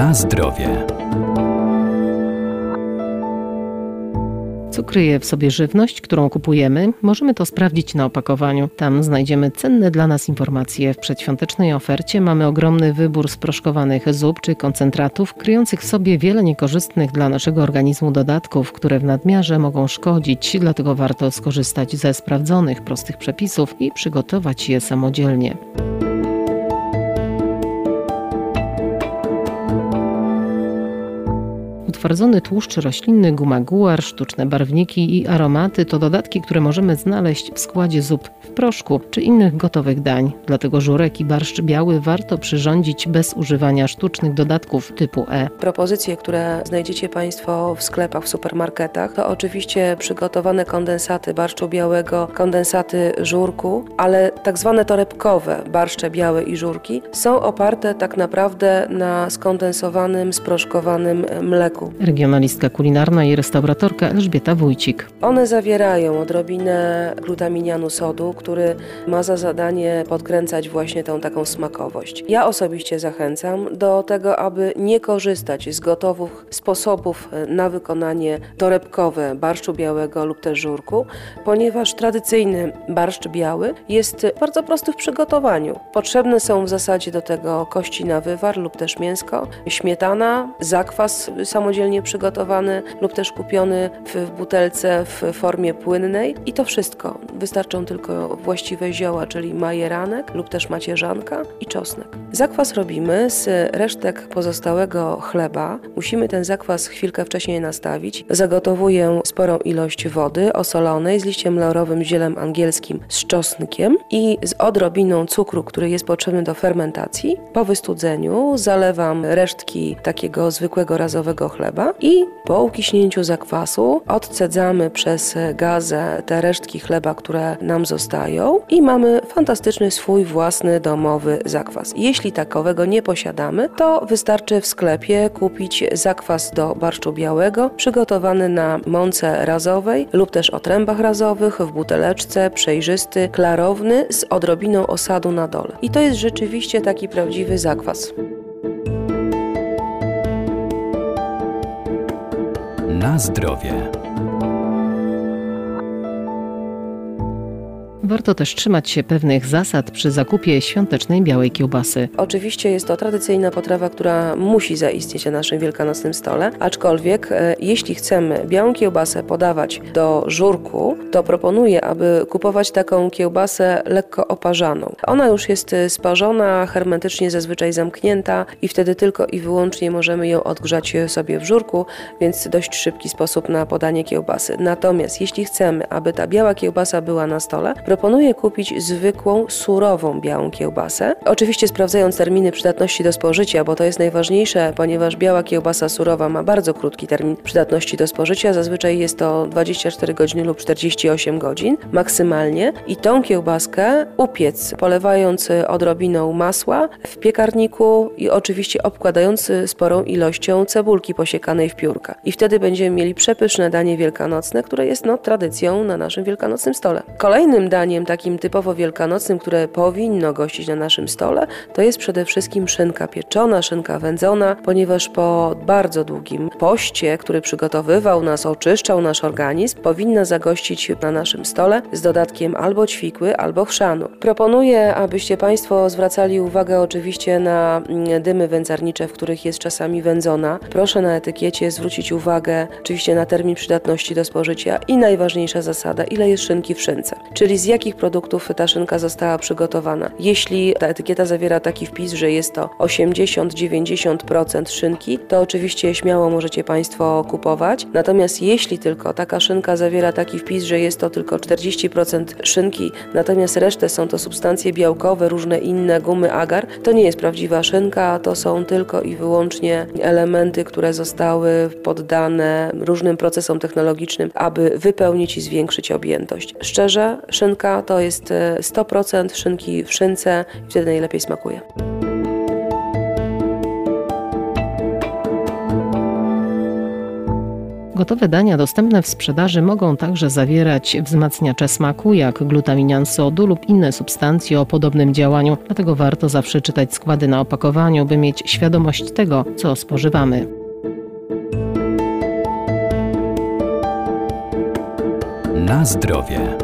Na zdrowie. Co kryje w sobie żywność, którą kupujemy? Możemy to sprawdzić na opakowaniu. Tam znajdziemy cenne dla nas informacje. W przedświątecznej ofercie mamy ogromny wybór sproszkowanych zup czy koncentratów, kryjących w sobie wiele niekorzystnych dla naszego organizmu dodatków, które w nadmiarze mogą szkodzić, dlatego warto skorzystać ze sprawdzonych, prostych przepisów i przygotować je samodzielnie. Utwardzony tłuszcz roślinny, guma guar, sztuczne barwniki i aromaty to dodatki, które możemy znaleźć w składzie zup w proszku czy innych gotowych dań. Dlatego żurek i barszcz biały warto przyrządzić bez używania sztucznych dodatków typu E. Propozycje, które znajdziecie Państwo w sklepach, w supermarketach, to oczywiście przygotowane kondensaty barszczu białego, kondensaty żurku, ale tak zwane torebkowe barszcze białe i żurki są oparte tak naprawdę na skondensowanym, sproszkowanym mleku. Regionalistka kulinarna i restauratorka Elżbieta Wójcik. One zawierają odrobinę glutaminianu sodu, który ma za zadanie podkręcać właśnie tą taką smakowość. Ja osobiście zachęcam do tego, aby nie korzystać z gotowych sposobów na wykonanie torebkowe barszczu białego lub też żurku, ponieważ tradycyjny barszcz biały jest bardzo prosty w przygotowaniu. Potrzebne są w zasadzie do tego kości na wywar lub też mięsko, śmietana, zakwas samodzielny samodzielnie przygotowany lub też kupiony w butelce w formie płynnej i to wszystko. Wystarczą tylko właściwe zioła, czyli majeranek lub też macierzanka i czosnek. Zakwas robimy z resztek pozostałego chleba. Musimy ten zakwas chwilkę wcześniej nastawić. Zagotowuję sporą ilość wody osolonej z liściem laurowym, zielem angielskim, z czosnkiem i z odrobiną cukru, który jest potrzebny do fermentacji. Po wystudzeniu zalewam resztki takiego zwykłego razowego chleba i po ukiśnięciu zakwasu odcedzamy przez gazę te resztki chleba, które nam zostają i mamy fantastyczny swój własny domowy zakwas. Jeśli takowego nie posiadamy, to wystarczy w sklepie kupić zakwas do barszczu białego przygotowany na mące razowej lub też otrębach razowych w buteleczce, przejrzysty, klarowny z odrobiną osadu na dole. I to jest rzeczywiście taki prawdziwy zakwas. Na zdrowie. Warto też trzymać się pewnych zasad przy zakupie świątecznej białej kiełbasy. Oczywiście jest to tradycyjna potrawa, która musi zaistnieć na naszym wielkanocnym stole, aczkolwiek e, jeśli chcemy białą kiełbasę podawać do żurku, to proponuję, aby kupować taką kiełbasę lekko oparzaną. Ona już jest e, sparzona, hermetycznie zazwyczaj zamknięta i wtedy tylko i wyłącznie możemy ją odgrzać sobie w żurku, więc dość szybki sposób na podanie kiełbasy. Natomiast jeśli chcemy, aby ta biała kiełbasa była na stole, kupić zwykłą, surową białą kiełbasę. Oczywiście sprawdzając terminy przydatności do spożycia, bo to jest najważniejsze, ponieważ biała kiełbasa surowa ma bardzo krótki termin przydatności do spożycia. Zazwyczaj jest to 24 godziny lub 48 godzin maksymalnie. I tą kiełbaskę upiec, polewając odrobiną masła w piekarniku i oczywiście obkładając sporą ilością cebulki posiekanej w piórka. I wtedy będziemy mieli przepyszne danie wielkanocne, które jest no, tradycją na naszym wielkanocnym stole. Kolejnym daniem daniem takim typowo wielkanocnym, które powinno gościć na naszym stole, to jest przede wszystkim szynka pieczona, szynka wędzona, ponieważ po bardzo długim poście, który przygotowywał nas, oczyszczał nasz organizm, powinna zagościć na naszym stole z dodatkiem albo ćwikły, albo chrzanu. Proponuję, abyście Państwo zwracali uwagę oczywiście na mm, dymy wędzarnicze, w których jest czasami wędzona. Proszę na etykiecie zwrócić uwagę oczywiście na termin przydatności do spożycia i najważniejsza zasada, ile jest szynki w szynce, czyli z jakich produktów ta szynka została przygotowana. Jeśli ta etykieta zawiera taki wpis, że jest to 80-90% szynki, to oczywiście śmiało możecie Państwo kupować. Natomiast jeśli tylko taka szynka zawiera taki wpis, że jest to tylko 40% szynki, natomiast resztę są to substancje białkowe, różne inne gumy agar, to nie jest prawdziwa szynka, to są tylko i wyłącznie elementy, które zostały poddane różnym procesom technologicznym, aby wypełnić i zwiększyć objętość. Szczerze, szynka szynka to jest 100% e, szynki w szynce i wtedy najlepiej smakuje. Gotowe dania dostępne w sprzedaży mogą także zawierać wzmacniacze smaku, jak glutaminian sodu lub inne substancje o podobnym działaniu. Dlatego warto zawsze czytać składy na opakowaniu, by mieć świadomość tego, co spożywamy. Na zdrowie.